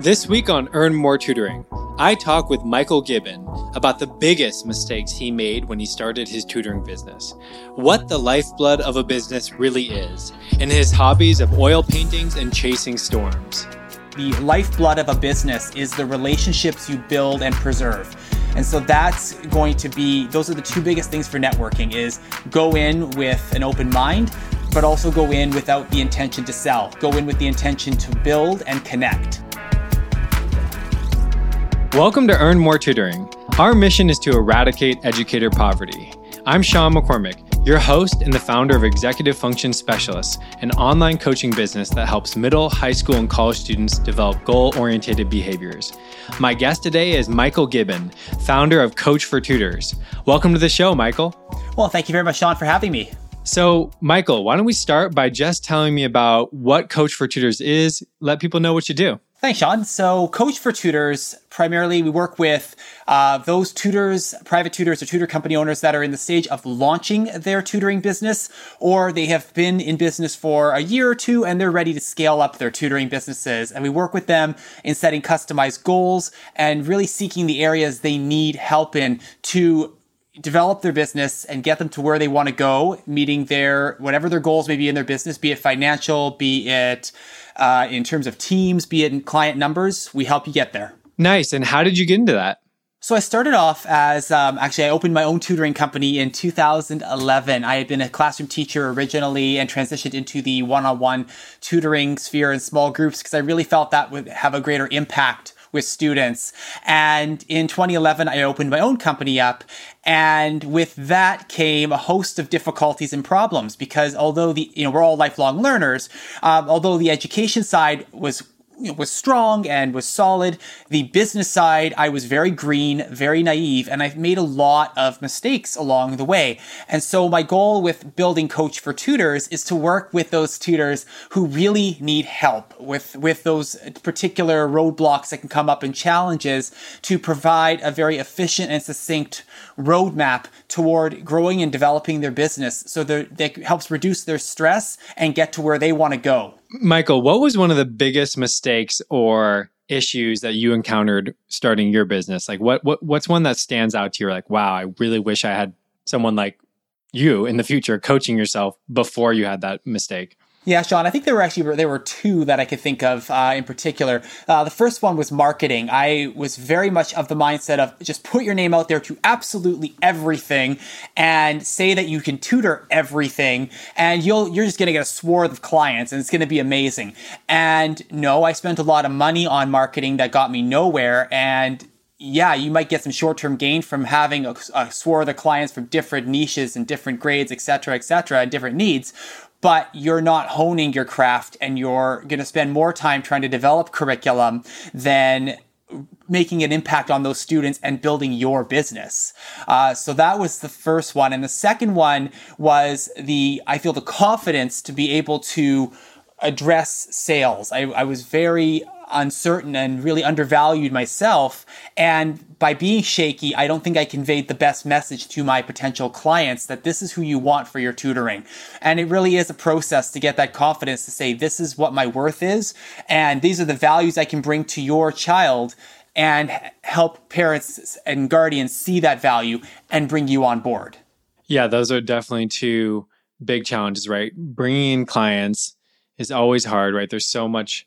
This week on Earn More Tutoring, I talk with Michael Gibbon about the biggest mistakes he made when he started his tutoring business, what the lifeblood of a business really is, and his hobbies of oil paintings and chasing storms. The lifeblood of a business is the relationships you build and preserve. And so that's going to be those are the two biggest things for networking is go in with an open mind but also go in without the intention to sell. Go in with the intention to build and connect. Welcome to Earn More Tutoring. Our mission is to eradicate educator poverty. I'm Sean McCormick, your host and the founder of Executive Function Specialists, an online coaching business that helps middle, high school, and college students develop goal oriented behaviors. My guest today is Michael Gibbon, founder of Coach for Tutors. Welcome to the show, Michael. Well, thank you very much, Sean, for having me. So, Michael, why don't we start by just telling me about what Coach for Tutors is? Let people know what you do. Thanks, Sean. So, Coach for Tutors, primarily we work with uh, those tutors, private tutors, or tutor company owners that are in the stage of launching their tutoring business, or they have been in business for a year or two and they're ready to scale up their tutoring businesses. And we work with them in setting customized goals and really seeking the areas they need help in to develop their business and get them to where they want to go, meeting their whatever their goals may be in their business, be it financial, be it uh, in terms of teams, be it in client numbers. We help you get there. Nice. And how did you get into that? So I started off as um, actually I opened my own tutoring company in 2011. I had been a classroom teacher originally and transitioned into the one-on-one tutoring sphere in small groups because I really felt that would have a greater impact with students. And in 2011, I opened my own company up. And with that came a host of difficulties and problems because although the, you know, we're all lifelong learners, um, although the education side was was strong and was solid. The business side, I was very green, very naive, and I've made a lot of mistakes along the way. And so my goal with building Coach for Tutors is to work with those tutors who really need help with, with those particular roadblocks that can come up and challenges to provide a very efficient and succinct roadmap toward growing and developing their business so that helps reduce their stress and get to where they want to go. Michael, what was one of the biggest mistakes or issues that you encountered starting your business? Like what what what's one that stands out to you like, wow, I really wish I had someone like you in the future coaching yourself before you had that mistake? Yeah, Sean, I think there were actually there were two that I could think of uh, in particular. Uh, the first one was marketing. I was very much of the mindset of just put your name out there to absolutely everything and say that you can tutor everything, and you'll you're just going to get a swath of clients, and it's going to be amazing. And no, I spent a lot of money on marketing that got me nowhere, and yeah, you might get some short-term gain from having a, a swath of clients from different niches and different grades, et cetera, et cetera, and different needs but you're not honing your craft and you're going to spend more time trying to develop curriculum than making an impact on those students and building your business. Uh, so that was the first one. And the second one was the, I feel the confidence to be able to address sales. I, I was very uncertain and really undervalued myself. And by being shaky, I don't think I conveyed the best message to my potential clients that this is who you want for your tutoring. And it really is a process to get that confidence to say, this is what my worth is, and these are the values I can bring to your child and help parents and guardians see that value and bring you on board. Yeah, those are definitely two big challenges, right? Bringing in clients is always hard, right? There's so much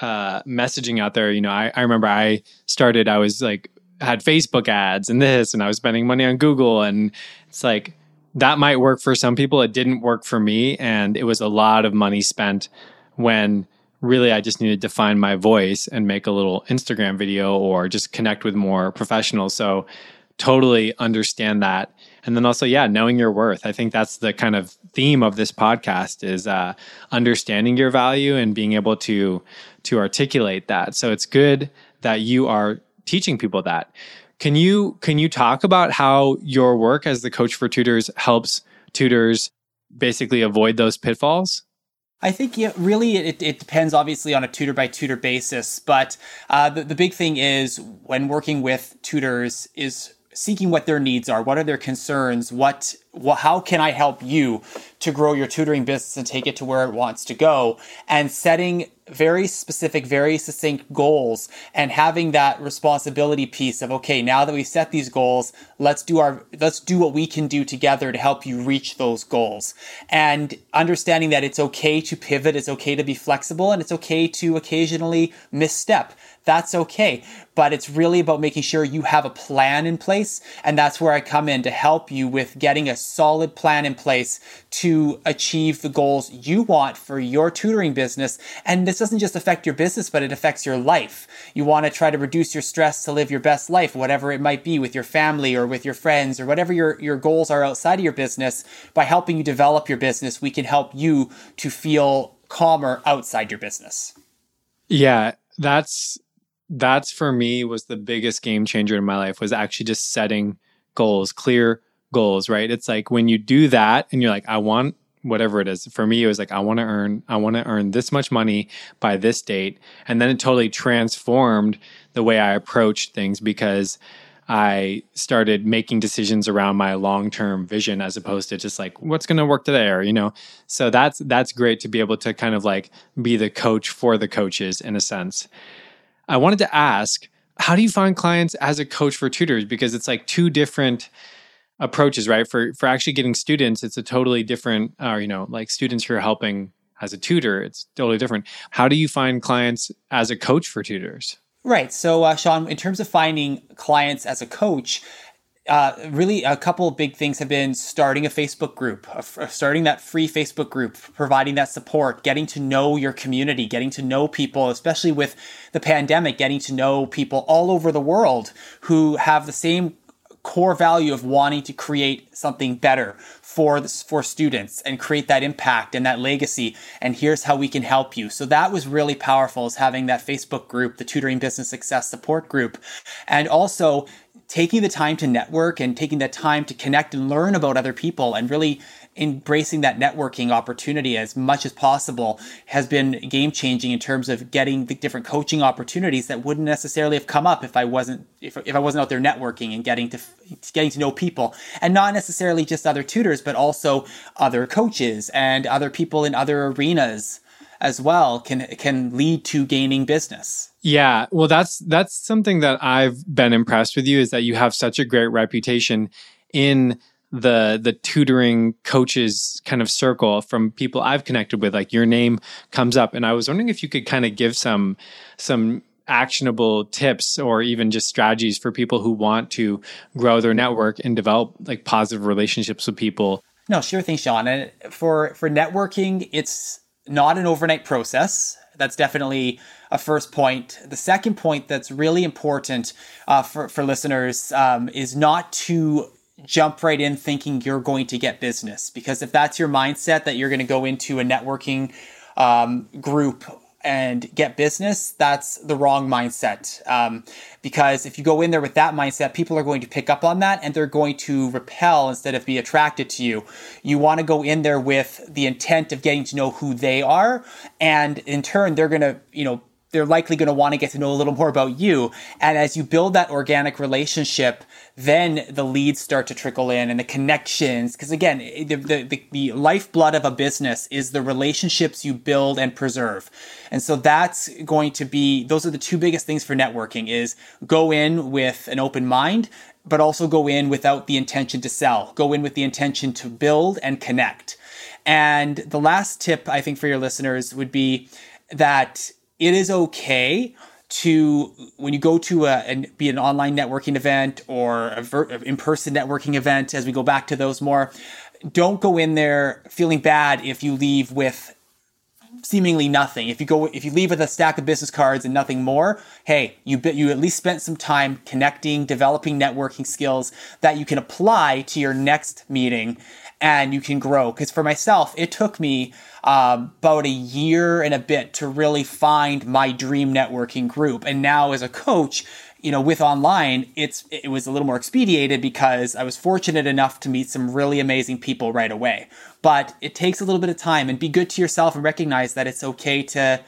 uh, messaging out there. You know, I, I remember I started, I was like, had Facebook ads and this, and I was spending money on Google. And it's like, that might work for some people. It didn't work for me. And it was a lot of money spent when really I just needed to find my voice and make a little Instagram video or just connect with more professionals. So, totally understand that and then also yeah knowing your worth i think that's the kind of theme of this podcast is uh, understanding your value and being able to to articulate that. So it's good that you are teaching people that. Can you can you talk about how your work as the coach for tutors helps tutors basically avoid those pitfalls? I think yeah, really it, it depends obviously on a tutor by tutor basis, but uh, the, the big thing is when working with tutors is seeking what their needs are, what are their concerns, what well, how can I help you to grow your tutoring business and take it to where it wants to go? And setting very specific, very succinct goals and having that responsibility piece of, okay, now that we set these goals, let's do our, let's do what we can do together to help you reach those goals. And understanding that it's okay to pivot, it's okay to be flexible, and it's okay to occasionally misstep that's okay. But it's really about making sure you have a plan in place. And that's where I come in to help you with getting a solid plan in place to achieve the goals you want for your tutoring business. And this doesn't just affect your business, but it affects your life. You want to try to reduce your stress to live your best life, whatever it might be with your family or with your friends or whatever your, your goals are outside of your business. By helping you develop your business, we can help you to feel calmer outside your business. Yeah, that's that's for me was the biggest game changer in my life was actually just setting goals, clear goals, right? It's like when you do that and you're like, I want whatever it is. For me, it was like, I want to earn, I want to earn this much money by this date. And then it totally transformed the way I approached things because I started making decisions around my long-term vision as opposed to just like what's going to work today or you know. So that's that's great to be able to kind of like be the coach for the coaches in a sense. I wanted to ask, how do you find clients as a coach for tutors? Because it's like two different approaches, right? For for actually getting students, it's a totally different, or uh, you know, like students who are helping as a tutor, it's totally different. How do you find clients as a coach for tutors? Right. So, uh, Sean, in terms of finding clients as a coach, uh, really a couple of big things have been starting a Facebook group, starting that free Facebook group, providing that support, getting to know your community, getting to know people, especially with the pandemic, getting to know people all over the world who have the same core value of wanting to create something better for this, for students and create that impact and that legacy and here's how we can help you. So that was really powerful is having that facebook group the tutoring business success support group and also taking the time to network and taking the time to connect and learn about other people and really embracing that networking opportunity as much as possible has been game changing in terms of getting the different coaching opportunities that wouldn't necessarily have come up if I wasn't if, if I wasn't out there networking and getting to getting to know people and not necessarily just other tutors but also other coaches and other people in other arenas as well can can lead to gaining business. Yeah, well that's that's something that I've been impressed with you is that you have such a great reputation in the the tutoring coaches kind of circle from people I've connected with like your name comes up and I was wondering if you could kind of give some some actionable tips or even just strategies for people who want to grow their network and develop like positive relationships with people. No, sure thing, Sean. And for for networking, it's not an overnight process. That's definitely a first point. The second point that's really important uh, for, for listeners um, is not to jump right in thinking you're going to get business. Because if that's your mindset that you're going to go into a networking um, group and get business, that's the wrong mindset. Um, because if you go in there with that mindset, people are going to pick up on that and they're going to repel instead of be attracted to you. You want to go in there with the intent of getting to know who they are. And in turn, they're going to, you know, they're likely going to want to get to know a little more about you. And as you build that organic relationship, then the leads start to trickle in and the connections. Because again, eh, the, the, the, lifeblood of a business is the relationships you build and preserve. And so that's going to be, those are the two biggest things for networking is go in with an open mind, but also go in without the intention to sell. Go in with the intention to build and connect. And the last tip I think for your listeners would be that it is okay to when you go to a be an online networking event or a ver- in-person networking event as we go back to those more don't go in there feeling bad if you leave with seemingly nothing if you go if you leave with a stack of business cards and nothing more hey you you at least spent some time connecting developing networking skills that you can apply to your next meeting and you can grow because for myself it took me um, about a year and a bit to really find my dream networking group. And now as a coach, you know, with online, it's it was a little more expedited because I was fortunate enough to meet some really amazing people right away. But it takes a little bit of time and be good to yourself and recognize that it's okay to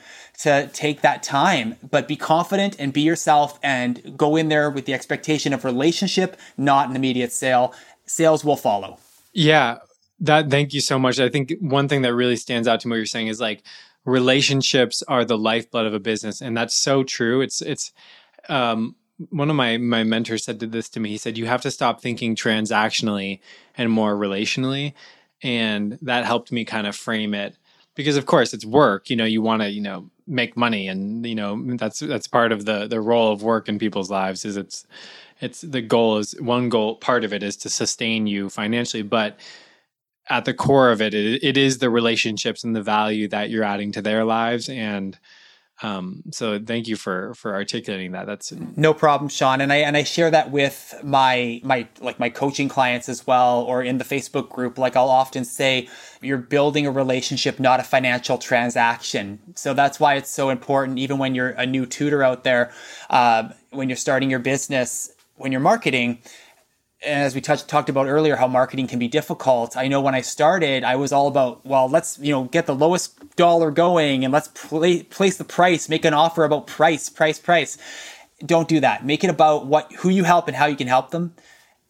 to take that time, but be confident and be yourself and go in there with the expectation of relationship, not an immediate sale. Sales will follow. Yeah, that thank you so much. I think one thing that really stands out to me what you're saying is like relationships are the lifeblood of a business and that's so true. It's it's um one of my my mentors said this to me. He said you have to stop thinking transactionally and more relationally. And that helped me kind of frame it because of course it's work. You know you want to you know make money and you know that's that's part of the the role of work in people's lives is it's it's the goal is one goal part of it is to sustain you financially but at the core of it, it, it is the relationships and the value that you're adding to their lives. And um, so thank you for for articulating that. That's no problem sean. And i and i share that with my my like my coaching clients as well or in the facebook group. Like i'll often say you're building a relationship not a financial transaction. So that's why it's so important even when you're a new tutor out there uh, when you're starting your business when you're marketing as we touched, talked about earlier, how marketing can be difficult. I know when I started, I was all about, well, let's you know get the lowest dollar going, and let's pla- place the price, make an offer about price, price, price. Don't do that. Make it about what who you help and how you can help them.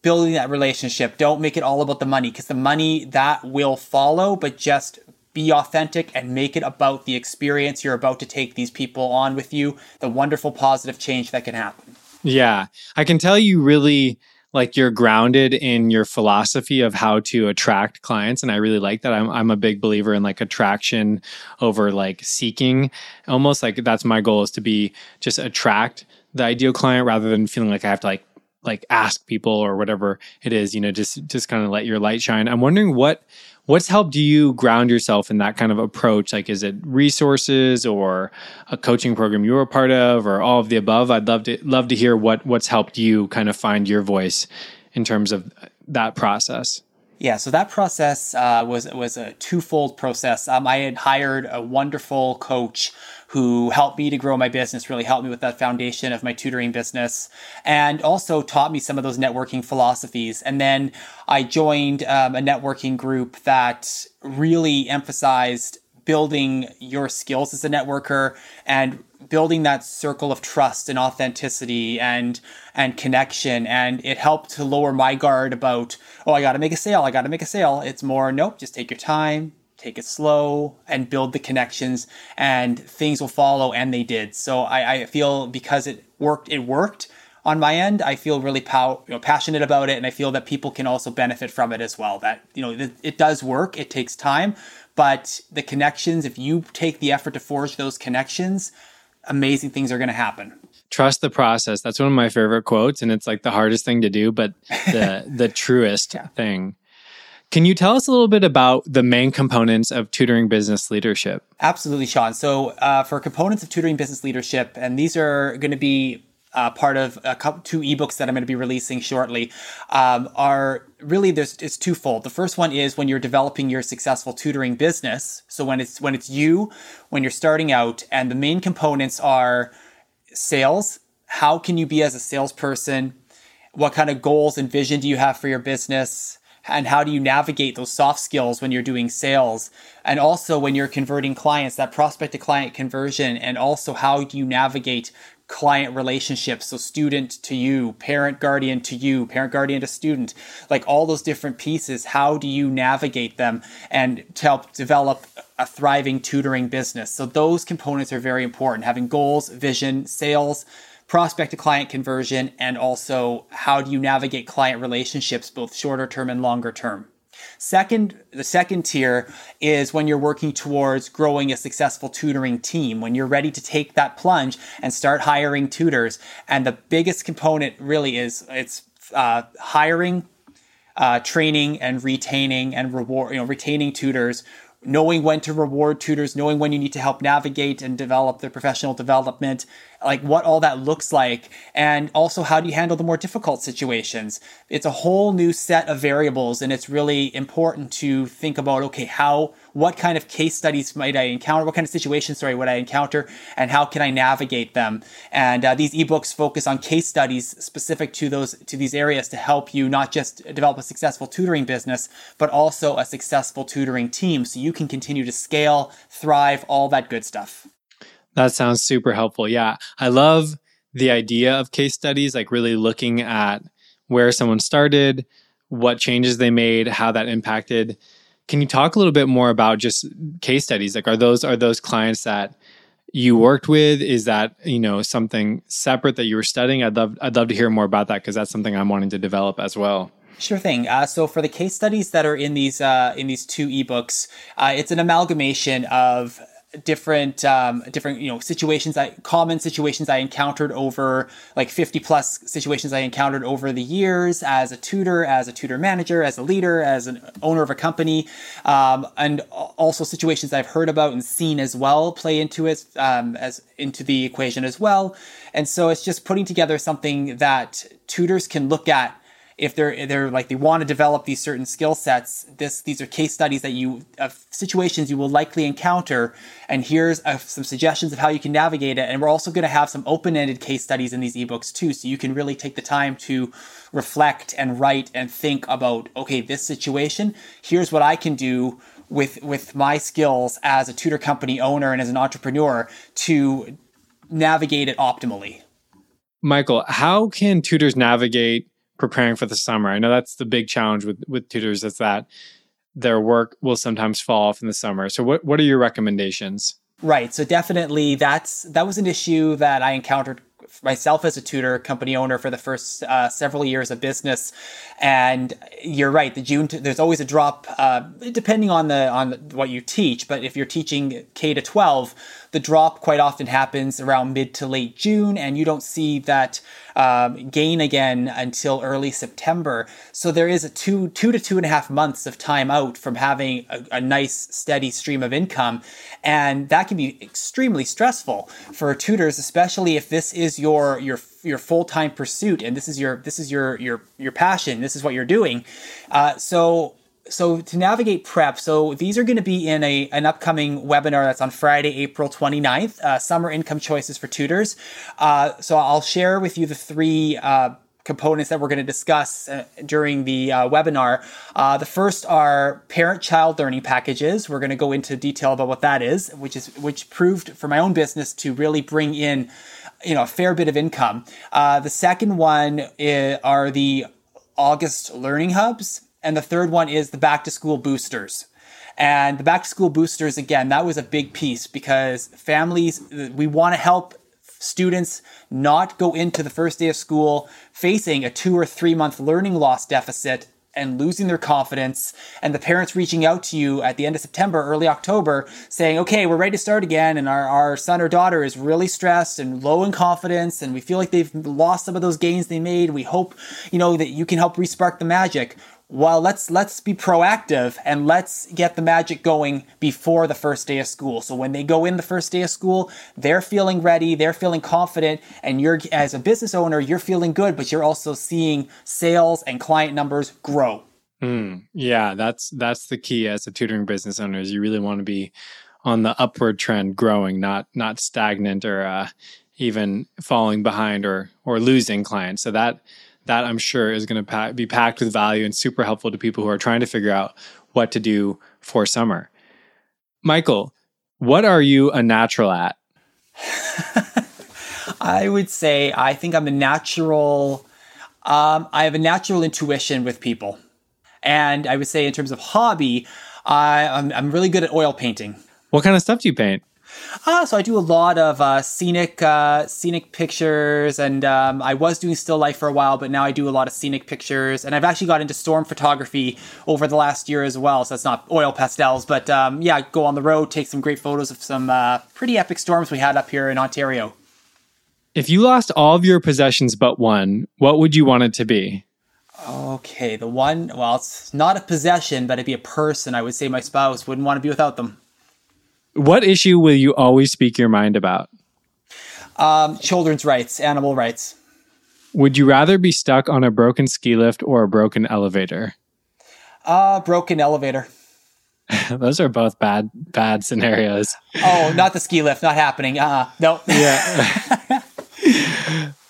Building that relationship. Don't make it all about the money because the money that will follow, but just be authentic and make it about the experience you're about to take these people on with you, the wonderful positive change that can happen. Yeah, I can tell you really like you're grounded in your philosophy of how to attract clients and i really like that. I'm, I'm a big believer in like attraction over like seeking. Almost like that's my goal is to be just attract the ideal client rather than feeling like i have to like like ask people or whatever it is you know just just kind of let your light shine. I'm wondering what what's helped you ground yourself in that kind of approach? Like is it resources or a coaching program you were a part of or all of the above? I'd love to love to hear what what's helped you kind of find your voice in terms of that process. Yeah, so that process uh, was was a twofold process. Um, I had hired a wonderful coach who helped me to grow my business, really helped me with that foundation of my tutoring business, and also taught me some of those networking philosophies. And then I joined um, a networking group that really emphasized building your skills as a networker and building that circle of trust and authenticity and and connection. And it helped to lower my guard about oh i gotta make a sale. I gotta make a sale. It's more nope just take your time take it slow and build the connections and things will follow and they did so i, I feel because it worked it worked on my end i feel really pow- you know, passionate about it and i feel that people can also benefit from it as well that you know it, it does work it takes time but the connections if you take the effort to forge those connections amazing things are going to happen. Trust the process. That's one of my favorite quotes, and it's like the hardest thing to do, but the the truest yeah. thing. Can you tell us a little bit about the main components of tutoring business leadership? Absolutely, Sean. So, uh, for components of tutoring business leadership, and these are going to be uh, part of a couple, two ebooks that I'm going to be releasing shortly um, are really there's it's twofold. The first one is when you're developing your successful tutoring business. So when it's when it's you when you're starting out, and the main components are sales. How can you be as a salesperson? What kind of goals and vision do you have for your business? And how do you navigate those soft skills when you're doing sales? And also when you're converting clients that prospect to client conversion and also how do you navigate client relationships? So student to you parent guardian to you parent guardian to student like all those different pieces how do you navigate them and to help develop a thriving tutoring business? So those components are very important having goals vision sales prospect to client conversion and also how do you navigate client relationships both shorter term and longer term Second, the second tier is when you're working towards growing a successful tutoring team, when you're ready to take that plunge and start hiring tutors. And the biggest component really is it's uh, hiring, uh, training, and retaining and reward, you know, retaining tutors knowing when to reward tutors, knowing when you need to help navigate and develop their professional development, like what all that looks like, and also how do you handle the more difficult situations. It's a whole new set of variables, and it's really important to think about okay, how what kind of case studies might I encounter? What kind of situations, sorry, would I encounter? And how can I navigate them? And uh, these ebooks focus on case studies specific to those to these areas to help you not just develop a successful tutoring business, but also a successful tutoring team, so you can continue to scale, thrive, all that good stuff. That sounds super helpful. Yeah, I love the idea of case studies, like really looking at where someone started, what changes they made, how that impacted. Can you talk a little bit more about just case studies? Like, are those are those clients that you worked with? Is that you know something separate that you were studying? I'd love I'd love to hear more about that because that's something I'm wanting to develop as well. Sure thing. Uh, so for the case studies that are in these uh, in these two ebooks, uh, it's an amalgamation of different um, different you know situations I common situations I encountered over like 50 plus situations I encountered over the years as a tutor, as a tutor manager, as a leader, as an owner of a company, um, and also situations I've heard about and seen as well play into it um, as into the equation as well. And so it's just putting together something that tutors can look at if they're they're like they want to develop these certain skill sets this these are case studies that you of situations you will likely encounter. And here's uh, some suggestions of how you can navigate it. And we're also going to have some open-ended case studies in these ebooks too so you can really take the time to reflect and write and think about okay this situation here's what i can do with with my skills as a tutor company owner and as an entrepreneur to navigate it optimally. Michael how can tutors navigate preparing for the summer. I know that's the big challenge with with tutors is that their work will sometimes fall off in the summer. So what what are your recommendations? Right. So definitely that's that was an issue that I encountered myself as a tutor, company owner for the first uh, several years of business, and you're right. The June t- there's always a drop, uh, depending on the on what you teach. But if you're teaching K to 12, the drop quite often happens around mid to late June, and you don't see that um, gain again until early September. So there is a two two to two and a half months of time out from having a, a nice steady stream of income, and that can be extremely stressful for tutors, especially if this is your your your full time pursuit and this is your this is your your your passion. This is what you're doing. Uh, so so to navigate prep so these are going to be in a an upcoming webinar that's on friday april 29th uh, summer income choices for tutors. Uh, so i'll share with you the three uh, components that we're going to discuss uh, during the uh, webinar. Uh, the first are parent child learning packages. We're going to go into detail about what that is which is which proved for my own business to really bring in you know a fair bit of income. The second one is, are the august learning hubs and the third one is the back to school boosters. And the back to school boosters, again, that was a big piece because families, we want to help students not go into the first day of school facing a two or three month learning loss deficit and losing their confidence and the parents reaching out to you at the end of September, early October, saying, okay, we're ready to start again. And our, our son or daughter is really stressed and low in confidence. And we feel like they've lost some of those gains they made. We hope, you know, that you can help respark the magic well let's let's be proactive and let's get the magic going before the first day of school. So when they go in the first day of school they're feeling ready they're feeling confident and you're as a business owner you're feeling good but you're also seeing sales and client numbers grow. Mm, yeah that's that's the key as a tutoring business owner is you really want to be on the upward trend growing not not stagnant or uh, even falling behind or or losing clients. So that that I'm sure is going to be packed with value and super helpful to people who are trying to figure out what to do for summer. Michael, what are you a natural at? I would say I think I'm a natural. Um, I have a natural intuition with people, and I would say in terms of hobby, I, I'm, I'm really good at oil painting. What kind of stuff do you paint? Uh, so I do a lot of uh, scenic uh, scenic pictures, and um, I was doing still life for a while, but now I do a lot of scenic pictures, and I've actually got into storm photography over the last year as well. So that's not oil pastels, but um, yeah, go on the road, take some great photos of some uh, pretty epic storms we had up here in Ontario. If you lost all of your possessions but one, what would you want it to be? Okay, the one, well, it's not a possession, but it'd be a person. I would say my spouse wouldn't want to be without them. What issue will you always speak your mind about? Um, children's rights, animal rights. Would you rather be stuck on a broken ski lift or a broken elevator? Uh, broken elevator. Those are both bad bad scenarios. Oh, not the ski lift, not happening. Uh, no. Yeah.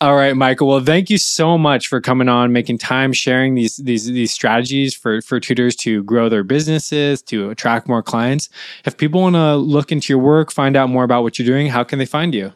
All right, Michael. Well, thank you so much for coming on, making time, sharing these these these strategies for for tutors to grow their businesses, to attract more clients. If people want to look into your work, find out more about what you're doing, how can they find you?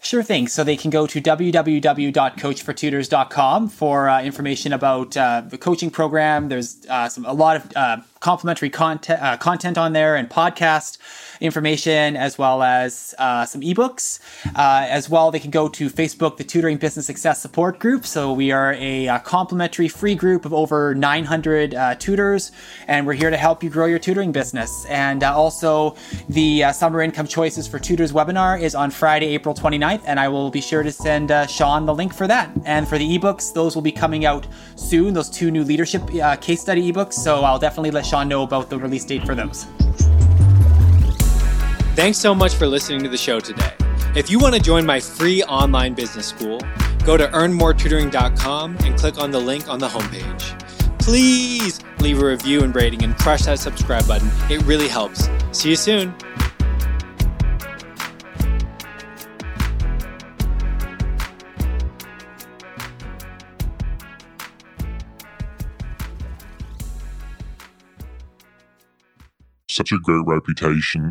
Sure thing. So they can go to www.coachfortutors.com for uh, information about uh, the coaching program. There's uh, some a lot of uh, complimentary content uh, content on there and podcast information as well as uh, some ebooks. Uh, as well, they can go to Facebook, the Tutoring Business Success Support Group. So we are a, a complimentary free group of over 900 uh, tutors, and we're here to help you grow your tutoring business. And uh, also, the uh, Summer Income Choices for Tutors webinar is on Friday, April 29th, and I will be sure to send uh, Sean the link for that. And for the ebooks, those will be coming out soon. Those two new leadership case study ebooks. So I'll definitely let Sean know about the release date for those. Thanks so much for listening to the show today. If you want to join my free online business school, go to earnmoretutoring.com and click on the link on the homepage. Please leave a review and rating and crush that subscribe button. It really helps. See you soon. Such a great reputation